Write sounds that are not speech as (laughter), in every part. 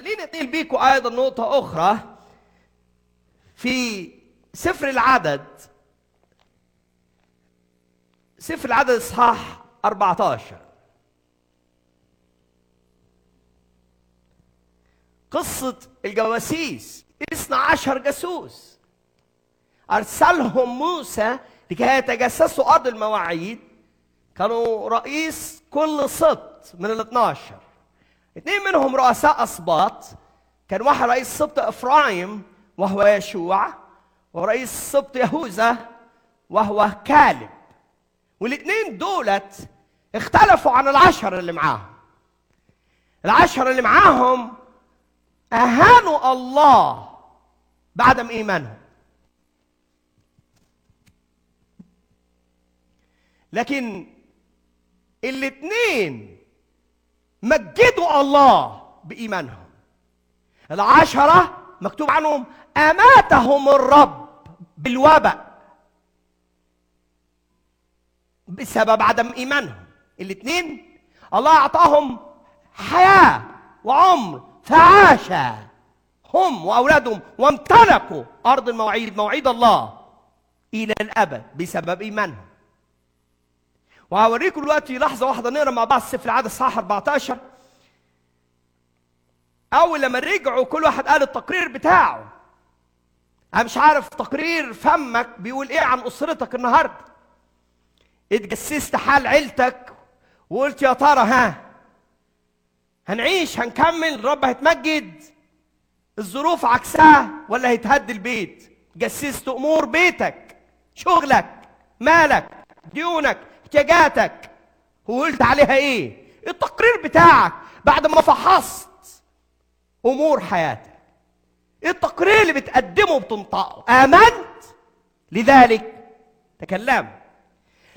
خليني أطيل بيكم أيضا نقطة أخرى. في سفر العدد سفر العدد إصحاح 14 قصة الجواسيس 12 جاسوس. أرسلهم موسى لكي يتجسسوا أرض المواعيد. كانوا رئيس كل سبط من ال 12 اثنين منهم رؤساء أسباط. كان واحد رئيس سبط إفرايم وهو يشوع ورئيس سبط يهوذا وهو كالب. والاثنين دولت اختلفوا عن العشر اللي معاهم. العشر اللي معاهم أهانوا الله بعدم إيمانهم. لكن الاثنين مجدوا الله بإيمانهم. العشرة مكتوب عنهم أماتهم الرب بالوباء بسبب عدم إيمانهم. الاثنين الله أعطاهم حياة وعمر فعاش هم وأولادهم وامتلكوا أرض المواعيد مواعيد الله إلى الأبد بسبب إيمانهم. وهوريكم دلوقتي لحظة واحدة نقرأ مع بعض سفر العدد صح 14 أول لما رجعوا كل واحد قال التقرير بتاعه. أنا مش عارف تقرير فمك بيقول إيه عن أسرتك النهاردة. اتجسست حال عيلتك وقلت يا ترى ها هنعيش هنكمل الرب هيتمجد. الظروف عكسها ولا هيتهد البيت. جسست أمور بيتك شغلك مالك ديونك. احتياجاتك وقلت عليها إيه؟ التقرير بتاعك بعد ما فحصت أمور حياتك. التقرير اللي بتقدمه بتنطقه. آمنت؟ لذلك تكلم.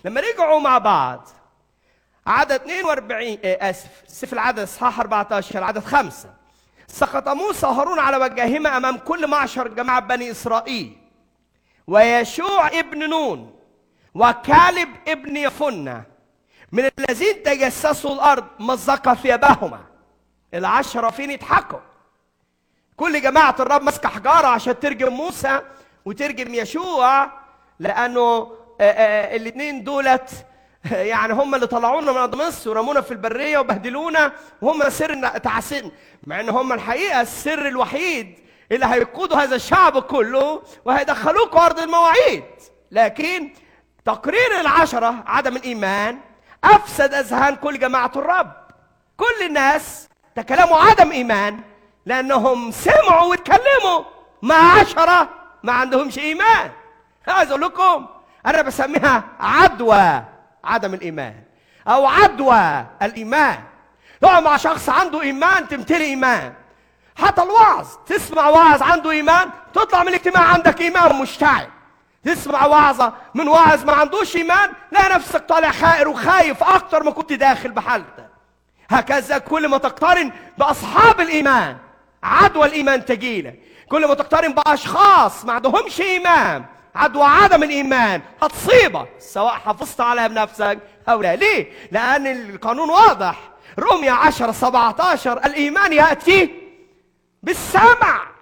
لما رجعوا مع بعض عدد 42 آه، آسف سفر العدد اصحاح 14 عدد خمسة. سقط موسى وهارون على وجههما أمام كل معشر جماعة بني إسرائيل. ويشوع ابن نون وكالب ابن يفنة من الذين تجسسوا الأرض مزق ثيابهما. العشرة فين يضحكوا؟ كل جماعة الرب ماسكة حجارة عشان ترجم موسى وترجم يشوع لأنه الاثنين دولت يعني هم اللي طلعونا من ارض مصر ورمونا في البرية وبهدلونا وهم سر تعسين. مع إن هم الحقيقة السر الوحيد اللي هيقودوا هذا الشعب كله وهيدخلوكوا أرض المواعيد. لكن تقرير العشرة عدم الإيمان أفسد أذهان كل جماعة الرب. كل الناس تكلموا عدم إيمان لأنهم سمعوا واتكلموا. مع عشرة ما عندهمش إيمان. عايز أقول لكم أنا بسميها عدوى عدم الإيمان أو عدوى الإيمان. تقعد مع شخص عنده إيمان تمتلي إيمان. حتى الوعظ تسمع وعظ عنده إيمان تطلع من الاجتماع عندك إيمان مشتعل. تسمع وعظة من واعظ ما عندوش إيمان لا نفسك طالع خائر وخايف أكتر ما كنت داخل بحالتك. هكذا كل ما تقترن بأصحاب الإيمان عدوى الإيمان تجيلك كل ما تقترن بأشخاص ما عندهمش إيمان عدوى عدم الإيمان هتصيبك سواء حافظت عليها بنفسك أو لا. ليه؟ لأن القانون واضح. رمية 10 17 الإيمان يأتي بالسمع.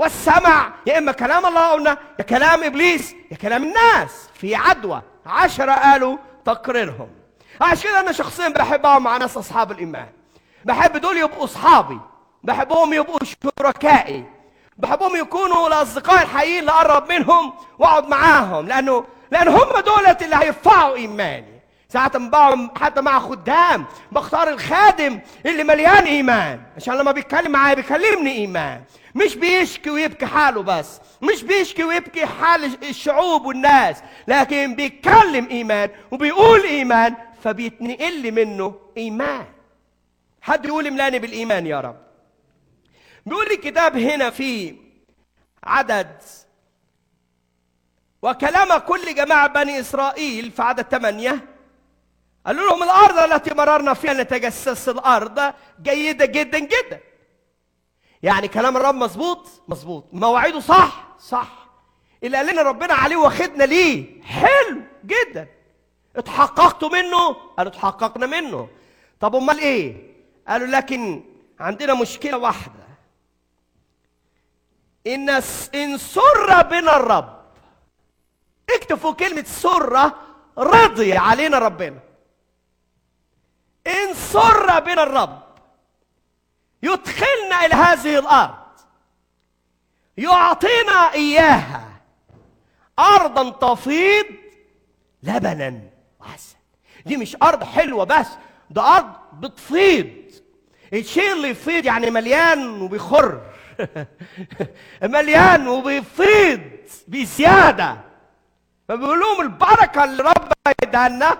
والسمع يا إما كلام الله قلنا يا كلام إبليس يا كلام الناس في عدوى. عشرة قالوا تقريرهم. عشان كده أنا شخصيا بحب اقعد مع ناس أصحاب الإيمان. بحب دول يبقوا أصحابي. بحبهم يبقوا شركائي. بحبهم يكونوا الأصدقاء الحقيقيين اللي أقرب منهم وأقعد معاهم. لأنه لأن هم دولت اللي هيرفعوا إيماني. ساعة بقعد حتى مع خدام بختار الخادم اللي مليان إيمان. عشان لما بيتكلم معايا بيكلمني إيمان. مش بيشكي ويبكي حاله بس مش بيشكي ويبكي حال الشعوب والناس لكن بيتكلم إيمان وبيقول إيمان فبيتنقل لي منه إيمان. حد يقول املاني بالإيمان يا رب؟ بيقول لي الكتاب هنا في عدد وكلام كل جماعة بني إسرائيل في عدد ثمانية. قالوا لهم الأرض التي مررنا فيها نتجسس الأرض جيدة جدا جدا. يعني كلام الرب مظبوط؟ مظبوط. مواعيده صح؟ صح. اللي قال لنا ربنا عليه واخدنا ليه؟ حلو جدا. اتحققتوا منه؟ قالوا اتحققنا منه. طب أمال إيه؟ قالوا لكن عندنا مشكلة واحدة. إن إن سر بنا الرب. اكتب فوق كلمة سرة رضي علينا ربنا. إن سر بنا الرب يدخلنا إلى هذه الأرض يعطينا إياها أرضا تفيض لبنا وعسل دي مش أرض حلوة بس ده أرض بتفيض. الشيء اللي يفيض يعني مليان وبيخر (laughs) مليان وبيفيض بزيادة. فبيقول لهم البركة اللي رب يدهنا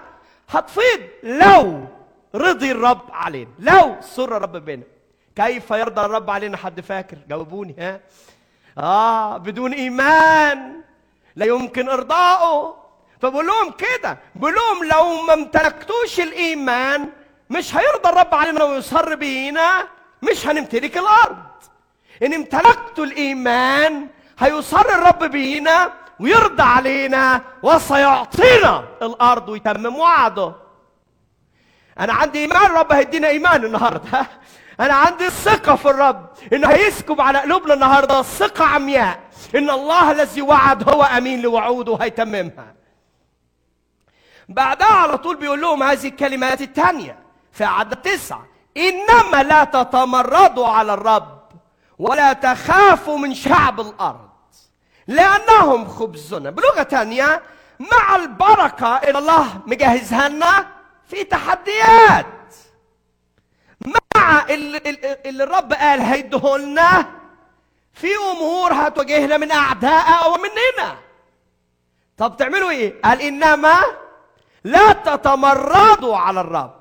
هتفيض لو رضي الرب علينا. لو سر الرب بنا كيف يرضى الرب علينا؟ حد فاكر؟ جاوبوني ها؟ آه بدون إيمان. لا يمكن ارضائه فبقول لهم كده بقول لهم لو ما امتلكتوش الإيمان مش هيرضى الرب علينا ويصر بينا مش هنمتلك الأرض. إن امتلكتوا الإيمان هيصر الرب بينا ويرضى علينا وسيعطينا الأرض ويتمم وعده. أنا عندي إيمان الرب هيدينا إيمان النهارده. أنا عندي الثقه في الرب إنه هيسكب على قلوبنا النهارده ثقة عمياء. إن الله الذي وعد هو أمين لوعوده هيتممها بعدها على طول بيقول لهم هذه الكلمات الثانية في عدد تسعة. إنما لا تتمردوا على الرب ولا تخافوا من شعب الأرض لأنهم خبزنا. بلغة ثانية مع البركة اللي الله مجهزها لنا في تحديات. مع اللي, اللي الرب قال هيديهولنا في أمور هتواجهنا من أعداء أو مننا طب تعملوا إيه؟ قال إنما لا تتمردوا على الرب.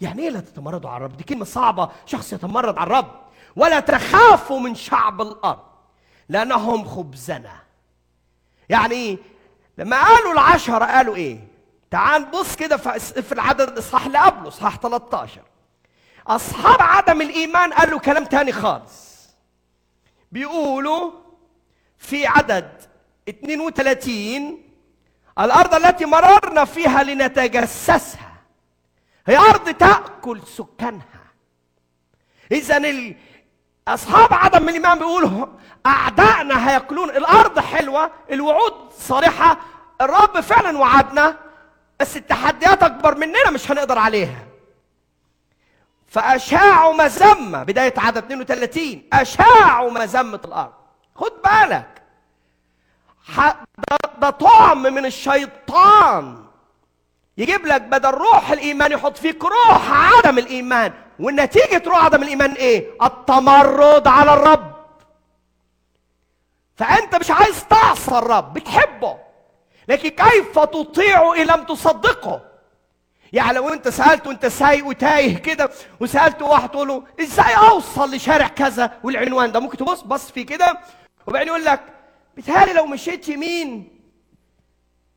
يعني إيه لا تتمردوا على الرب؟ دي كلمة صعبة. شخص يتمرد على الرب. ولا تخافوا من شعب الأرض لأنهم خبزنا. يعني إيه؟ لما قالوا العشرة قالوا إيه؟ تعال بص كده في العدد الإصحاح اللي قبله إصحاح 13 أصحاب عدم الإيمان قالوا كلام تاني خالص. بيقولوا في عدد 32 الأرض التي مررنا فيها لنتجسسها هي أرض تأكل سكانها. اذا أصحاب عدم الإيمان بيقولوا أعدائنا هيأكلون الأرض حلوة الوعود صريحة الرب فعلا وعدنا. بس التحديات أكبر مننا مش هنقدر عليها. فأشاعوا مذمه بداية عدد 32 أشاعوا مذمه الأرض. خد بالك. ده, طعم من الشيطان. يجيب لك بدل روح الإيمان يحط فيك روح عدم الإيمان. والنتيجة روح عدم الإيمان إيه؟ التمرد على الرب. فأنت مش عايز تعصى الرب بتحبه. لكن كيف تطيعه إن لم تصدقه؟ يعني لو أنت سالته انت سايق وتايه كده وسألت واحد تقول له إزاي أوصل لشارع كذا؟ والعنوان ده ممكن تبص بص فيه كده. وبعدين يقول لك بتهالي لو مشيت يمين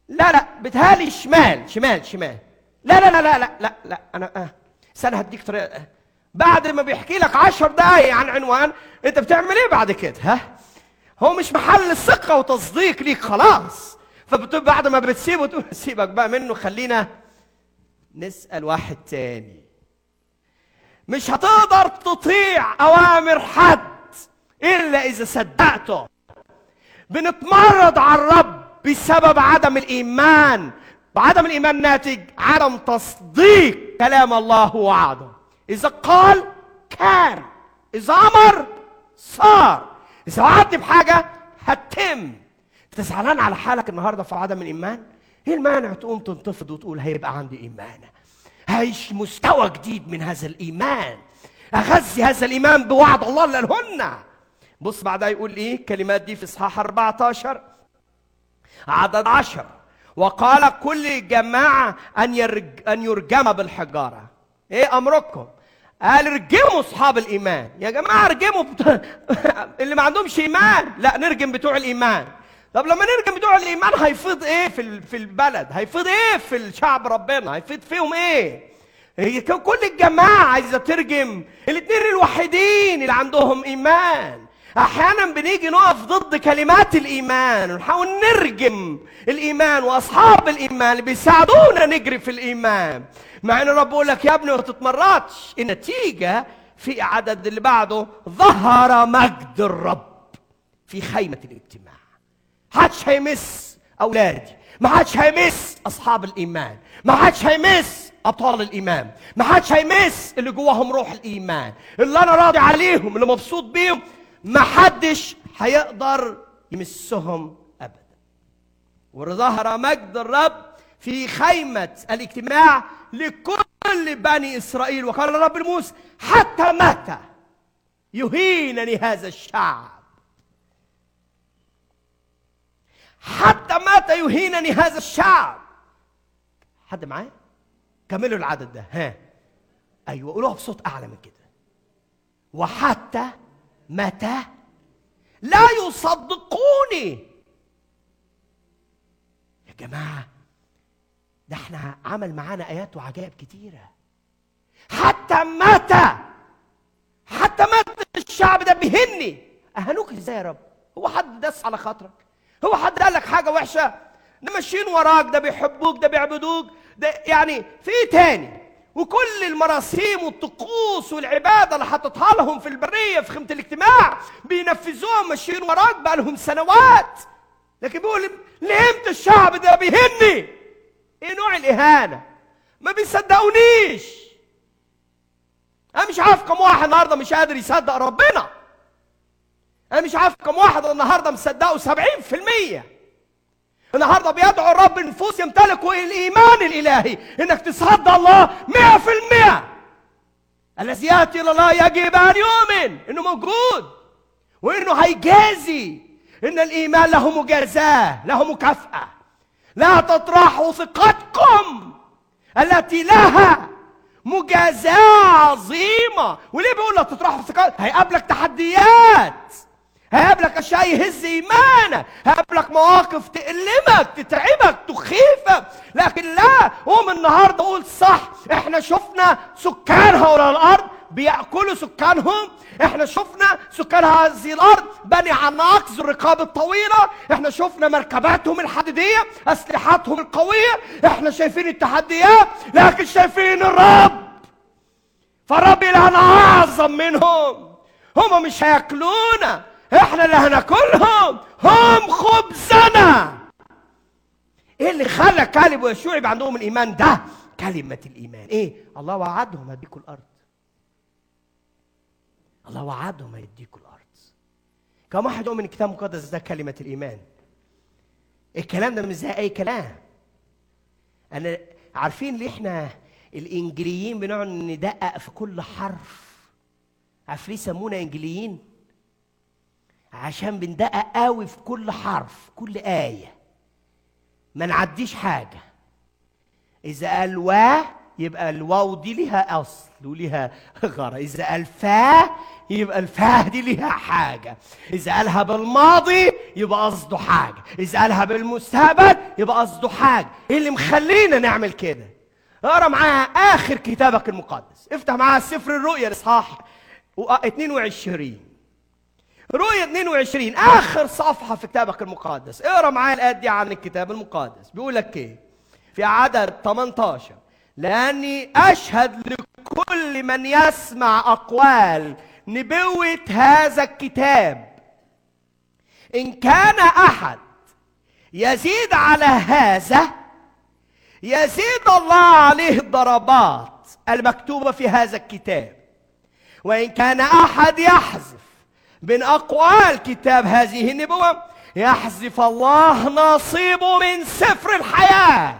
لا لا بتهالي شمال شمال شمال. لا لا لا لا لا لا, لا أنا آه استنى هديك طريقة. بعد ما بيحكي لك عشر دقايق عن عنوان أنت بتعمل إيه بعد كده؟ ها؟ هو مش محل الثقه وتصديق ليك خلاص. فبعد ما بتسيبه تقول سيبك بقى منه خلينا نسأل واحد تاني. مش هتقدر تطيع أوامر حد إلا إذا صدقته. بنتمرد على الرب بسبب عدم الإيمان. وعدم الإيمان ناتج عدم تصديق كلام الله ووعده إذا قال كان إذا أمر صار. إذا وعدت بحاجة هتتم. انت زعلان على حالك النهارده في عدم الإيمان؟ إيه المانع تقوم تنتفض وتقول هيبقى عندي إيمان؟ هيش مستوى جديد من هذا الإيمان. أغذي هذا الإيمان بوعد الله لهن بص بعدها يقول إيه؟ الكلمات دي في إصحاح 14 عدد عشر. وقال كل جماعة أن يرج أن يرجم بالحجارة. إيه أمركم؟ قال ارجموا أصحاب الإيمان. يا جماعة ارجموا بت... (laughs) اللي ما عندهمش إيمان. لا نرجم بتوع الإيمان. طب لما نرجم بتوع الإيمان هيفيض إيه في في البلد؟ هيفيض إيه في الشعب ربنا؟ هيفيض فيهم إيه؟ هي كل الجماعة عايزة ترجم الاثنين الوحيدين اللي عندهم إيمان أحيانا بنيجي نقف ضد كلمات الإيمان ونحاول نرجم الإيمان وأصحاب الإيمان اللي بيساعدونا نجري في الإيمان مع إن الرب بيقول لك يا ابني ما تتمردش النتيجة في عدد اللي بعده ظهر مجد الرب في خيمة الاجتماع حدش هيمس أولادي. ما حدش هيمس أصحاب الإيمان. ما حدش هيمس أبطال الإيمان. ما حدش هيمس اللي جواهم روح الإيمان. اللي أنا راضي عليهم اللي مبسوط بيهم ما حدش هيقدر يمسهم أبدا. وظهر مجد الرب في خيمة الاجتماع لكل بني إسرائيل. وقال الرب لموسى حتى متى يهينني هذا الشعب؟ حتى متى يهينني هذا الشعب حد معايا؟ كملوا العدد ده. ها. أيوه قولوها بصوت أعلى من كده. وحتى متى لا يصدقوني. يا جماعة ده إحنا عمل معانا آيات وعجائب كتيرة. حتى متى حتى متى الشعب ده بيهني. اهانوك إزاي يا رب؟ هو حد دس على خاطرك؟ هو حد قال لك حاجة وحشة؟ ده ماشيين وراك ده بيحبوك ده بيعبدوك ده يعني في إيه تاني؟ وكل المراسيم والطقوس والعبادة اللي حاططها لهم في البرية في خيمة الاجتماع بينفذوها ماشيين وراك بقى لهم سنوات. لكن بيقول ليه إمتى الشعب ده بيهني؟ إيه نوع الإهانة؟ ما بيصدقونيش. أنا مش عارف كم واحد النهارده مش قادر يصدق ربنا. أنا مش عارف كم واحد النهارده مصدقه 70% النهارده بيدعو الرب نفوس يمتلكوا الإيمان الإلهي إنك تصدق الله 100% الذي يأتي إلى الله يجب أن يؤمن إنه موجود وإنه هيجازي إن الإيمان له مجازاة له مكافأة. لا تطرحوا ثقتكم التي لها مجازاة عظيمة. وليه بيقول لا تطرحوا ثقتكم هيقابلك تحديات. هيقابلك اشياء يهز ايمانك هيقابلك مواقف تألمك تتعبك تخيفك. لكن لا قوم النهارده قول صح. إحنا شفنا سكان هؤلاء الأرض بيأكلوا سكانهم. إحنا شفنا سكان هذه الأرض بني عناق ذو الرقاب الطويلة. إحنا شفنا مركباتهم الحديدية أسلحتهم القوية. إحنا شايفين التحديات لكن شايفين الرب. فالرب الهنا اعظم منهم. هم مش هياكلونا. إحنا اللي هناكلهم هم خبزنا. إيه اللي خلى كالب ويشوع يبقى عندهم الإيمان ده؟ كلمة الإيمان. إيه؟ الله وعدهم هديكوا الأرض. الله وعدهم هيديكوا الأرض. كم واحد يؤمن الكتاب المقدس ده كلمة الإيمان؟ الكلام ده مش زي أي كلام. أنا عارفين ليه إحنا الإنجليين بنقعد ندقق في كل حرف؟ عارف ليه سمونا إنجليين؟ عشان بندقق قوي في كل حرف كل آية. ما نعديش حاجة. إذا قال وا يبقى الواو دي ليها أصل وليها غرض. إذا قال فا يبقى الفاه دي ليها حاجة. إذا قالها بالماضي يبقى قصده حاجة. إذا قالها بالمستقبل يبقى قصده حاجة. إيه اللي مخلينا نعمل كده؟ اقرأ معايا آخر كتابك المقدس. افتح معايا سفر الرؤيا الإصحاح 22 رؤية 22 آخر صفحة في كتابك المقدس. اقرأ معايا الآيات دي عن الكتاب المقدس. بيقول لك إيه؟ في عدد 18 لأني أشهد لكل من يسمع أقوال نبوة هذا الكتاب. إن كان أحد يزيد على هذا يزيد الله عليه الضربات المكتوبة في هذا الكتاب. وإن كان أحد يحذف من أقوال كتاب هذه النبوة يحذف الله نصيبه من سفر الحياة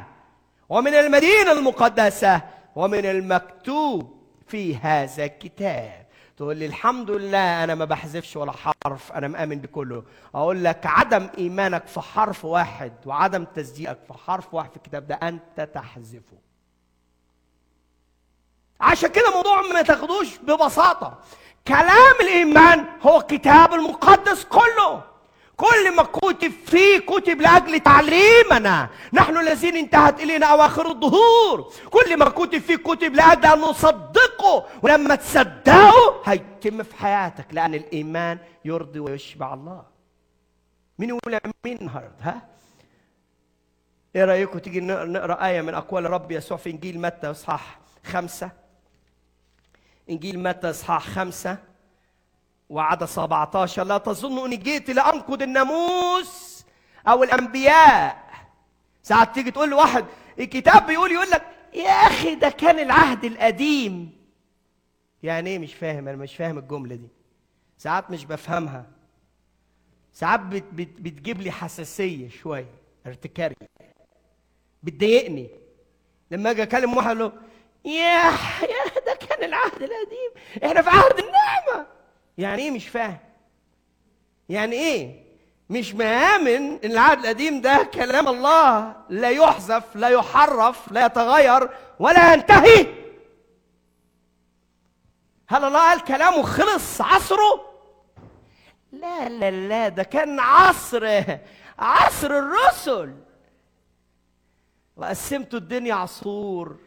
ومن المدينة المقدسة ومن المكتوب في هذا الكتاب. تقول لي الحمد لله أنا ما بحذفش ولا حرف أنا مآمن بكله. أقول لك عدم إيمانك في حرف واحد وعدم تصديقك في حرف واحد في الكتاب ده أنت تحذفه. عشان كده موضوع ما تاخدوش ببساطة. كلام الإيمان هو الكتاب المقدس كله. كل ما كتب فيه كتب لأجل تعليمنا. نحن الذين انتهت إلينا أواخر الظهور. كل ما كتب فيه كتب لأجل أن نصدقه. ولما تصدقه هيتم في حياتك. لأن الإيمان يرضي ويشبع الله. مين يقول أمين النهارده ها؟ إيه رأيكم تيجي نقرأ آية من أقوال الرب يسوع في إنجيل متى؟ إصحاح خمسة. إنجيل متى إصحاح خمسة وعدد 17 لا تظن إني جيت لأنقض الناموس أو الأنبياء. ساعات تيجي تقول لواحد الكتاب بيقول يقول لك يا أخي ده كان العهد القديم. يعني إيه؟ مش فاهم أنا مش فاهم الجملة دي. ساعات مش بفهمها. ساعات بت بت بتجيب لي حساسية شوية ارتكاري بتضايقني. لما أجي أكلم واحد له يا يا كان العهد القديم. إحنا في عهد النعمة. يعني إيه مش فاهم؟ يعني إيه؟ مش مآمن إن العهد القديم ده كلام الله لا يحذف لا يحرف لا يتغير ولا ينتهي. هل الله قال كلامه خلص عصره؟ لا لا لا ده كان عصر عصر الرسل. وقسمتوا الدنيا عصور.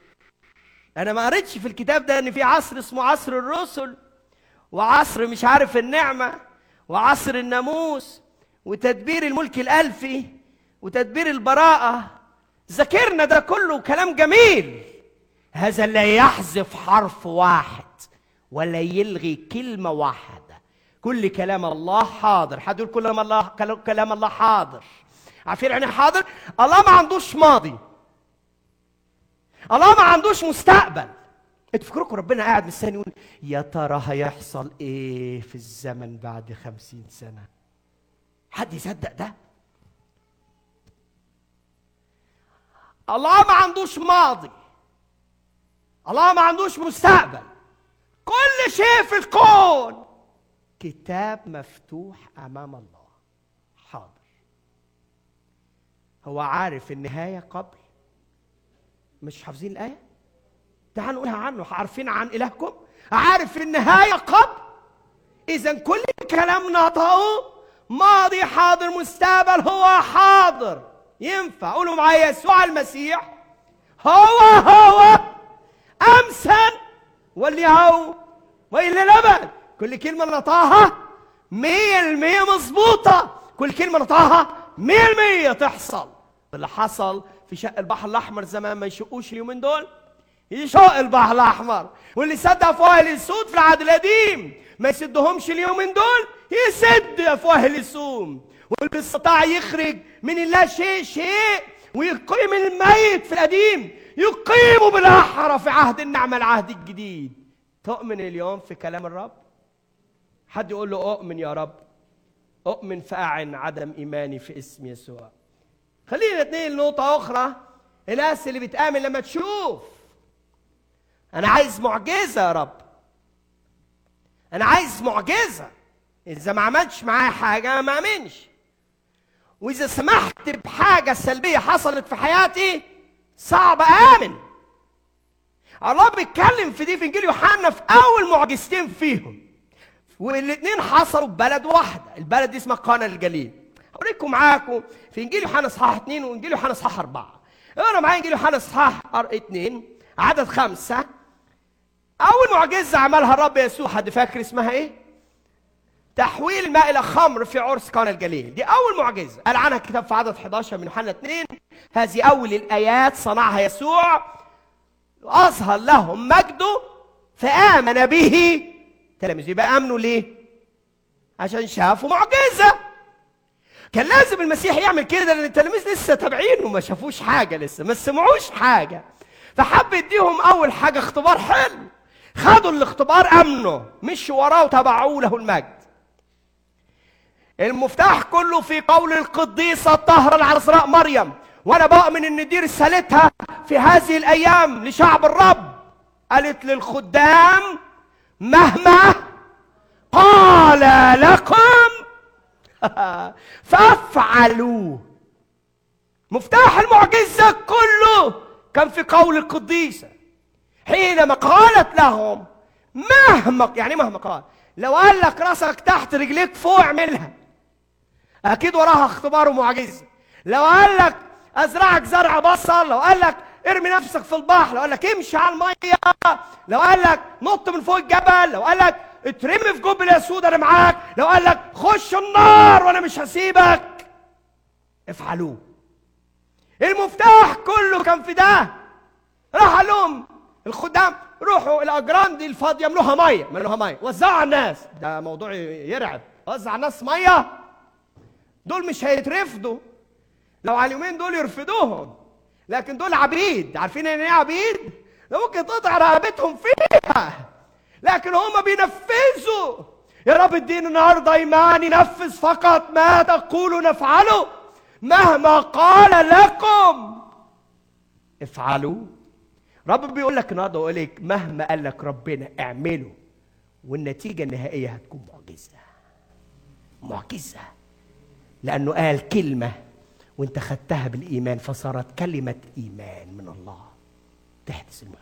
أنا ما قريتش في الكتاب ده إن في عصر اسمه عصر الرسل وعصر مش عارف النعمة وعصر الناموس وتدبير الملك الألفي وتدبير البراءة. ذاكرنا ده كله كلام جميل. هذا لا يحذف حرف واحد ولا يلغي كلمة واحدة. كل كلام الله حاضر. حد يقول كلام الله كلام الله حاضر؟ عارفين يعني حاضر؟ الله ما عندوش ماضي. الله ما عندوش مستقبل. أنتوا ربنا قاعد مستني يقول يا ترى هيحصل إيه في الزمن بعد خمسين سنة؟ حد يصدق ده؟ الله ما عندوش ماضي. الله ما عندوش مستقبل. كل شيء في الكون. كتاب مفتوح أمام الله. حاضر. هو عارف النهاية قبل؟ مش حافظين الآية؟ تعالوا نقولها عنه. عارفين عن إلهكم؟ عارف النهاية قبل؟ اذا كل كلام نطقه ماضي حاضر مستقبل هو حاضر. ينفع. قولوا معايا يسوع المسيح هو هو امسا واليوم والى الابد كل كلمة نطقها مية المية مظبوطة. كل كلمة نطقها مية المية تحصل. اللي حصل في شق البحر الأحمر زمان ما يشقوش اليومين دول؟ يشق البحر الأحمر. واللي سد أفواه الأسود في العهد القديم ما يسدهمش اليومين دول؟ يسد أفواه الأسوم واللي استطاع يخرج من الله شيء شيء ويقيم الميت في القديم يقيمه بالأحرى في عهد النعمة العهد الجديد. تؤمن اليوم في كلام الرب؟ حد يقول له أؤمن يا رب؟ أؤمن فاعن عدم إيماني في اسم يسوع. خلينا اتنين نقطة أخرى. الناس اللي بتآمن لما تشوف. أنا عايز معجزة يا رب. أنا عايز معجزة. إذا ما عملتش معايا حاجة ما أمنش. وإذا سمحت بحاجة سلبية حصلت في حياتي صعب آمن. الله بيتكلم في دي في إنجيل يوحنا في أول معجزتين فيهم. والاثنين حصلوا في بلد واحدة. البلد دي اسمها قانا الجليل. أوريكم معاكم في إنجيل يوحنا اصحاح اثنين وإنجيل يوحنا اصحاح أربعة. اقرا معايا إنجيل يوحنا اصحاح اثنين عدد خمسة. أول معجزة عملها الرب يسوع حد فاكر اسمها إيه؟ تحويل الماء إلى خمر في عرس قانا الجليل. دي أول معجزة. قال عنها الكتاب في عدد 11 من يوحنا 2 هذه أول الآيات صنعها يسوع. اظهر لهم مجده فآمن به. تلاميذ يبقى آمنوا ليه؟ عشان شافوا معجزة. كان لازم المسيح يعمل كده لأن التلاميذ لسه تابعينه ما شافوش حاجة لسه ما سمعوش حاجة. فحب يديهم أول حاجة اختبار حلو خدوا الاختبار امنوا مشوا وراه وتبعوه له المجد. المفتاح كله في قول القديسة الطاهرة العذراء مريم. وأنا بؤمن إن دي رسالتها في هذه الأيام لشعب الرب. قالت للخدام مهما قال لكم (laughs) فافعلوا. مفتاح المعجزة كله كان في قول القديسة. حينما قالت لهم مهما يعني مهما قال لو قال لك راسك تحت رجليك فوق اعملها. أكيد وراها اختبار ومعجزة. لو قال لك أزرعك زرع بصل لو قال لك ارمي نفسك في البحر لو قال لك امشي على المية لو قال لك نط من فوق الجبل لو قال لك اترمي في جبل الاسود أنا معاك. لو قال لك خش النار وأنا مش هسيبك. افعلوه. المفتاح كله كان في ده. راح قال لهم الخدام روحوا الاجران دي الفاضية ملوها مية ملوها مية. وزعوا على الناس. ده موضوع يرعب. وزع الناس مية. دول مش هيترفضوا. لو على اليومين دول يرفضوهم. لكن دول عبيد. عارفين يعني إيه عبيد؟ ده ممكن تقطع رقبتهم فيها. لكن هم بينفذوا. يا رب اديني النهارده ايمان ينفذ فقط ما تقول نفعله مهما قال لكم افعلوا. رب بيقول لك النهارده ويقول لك مهما قال لك ربنا اعمله والنتيجة النهائية هتكون معجزة. معجزة. لأنه قال كلمة وانت خدتها بالإيمان فصارت كلمة إيمان من الله. تحدث المعجزه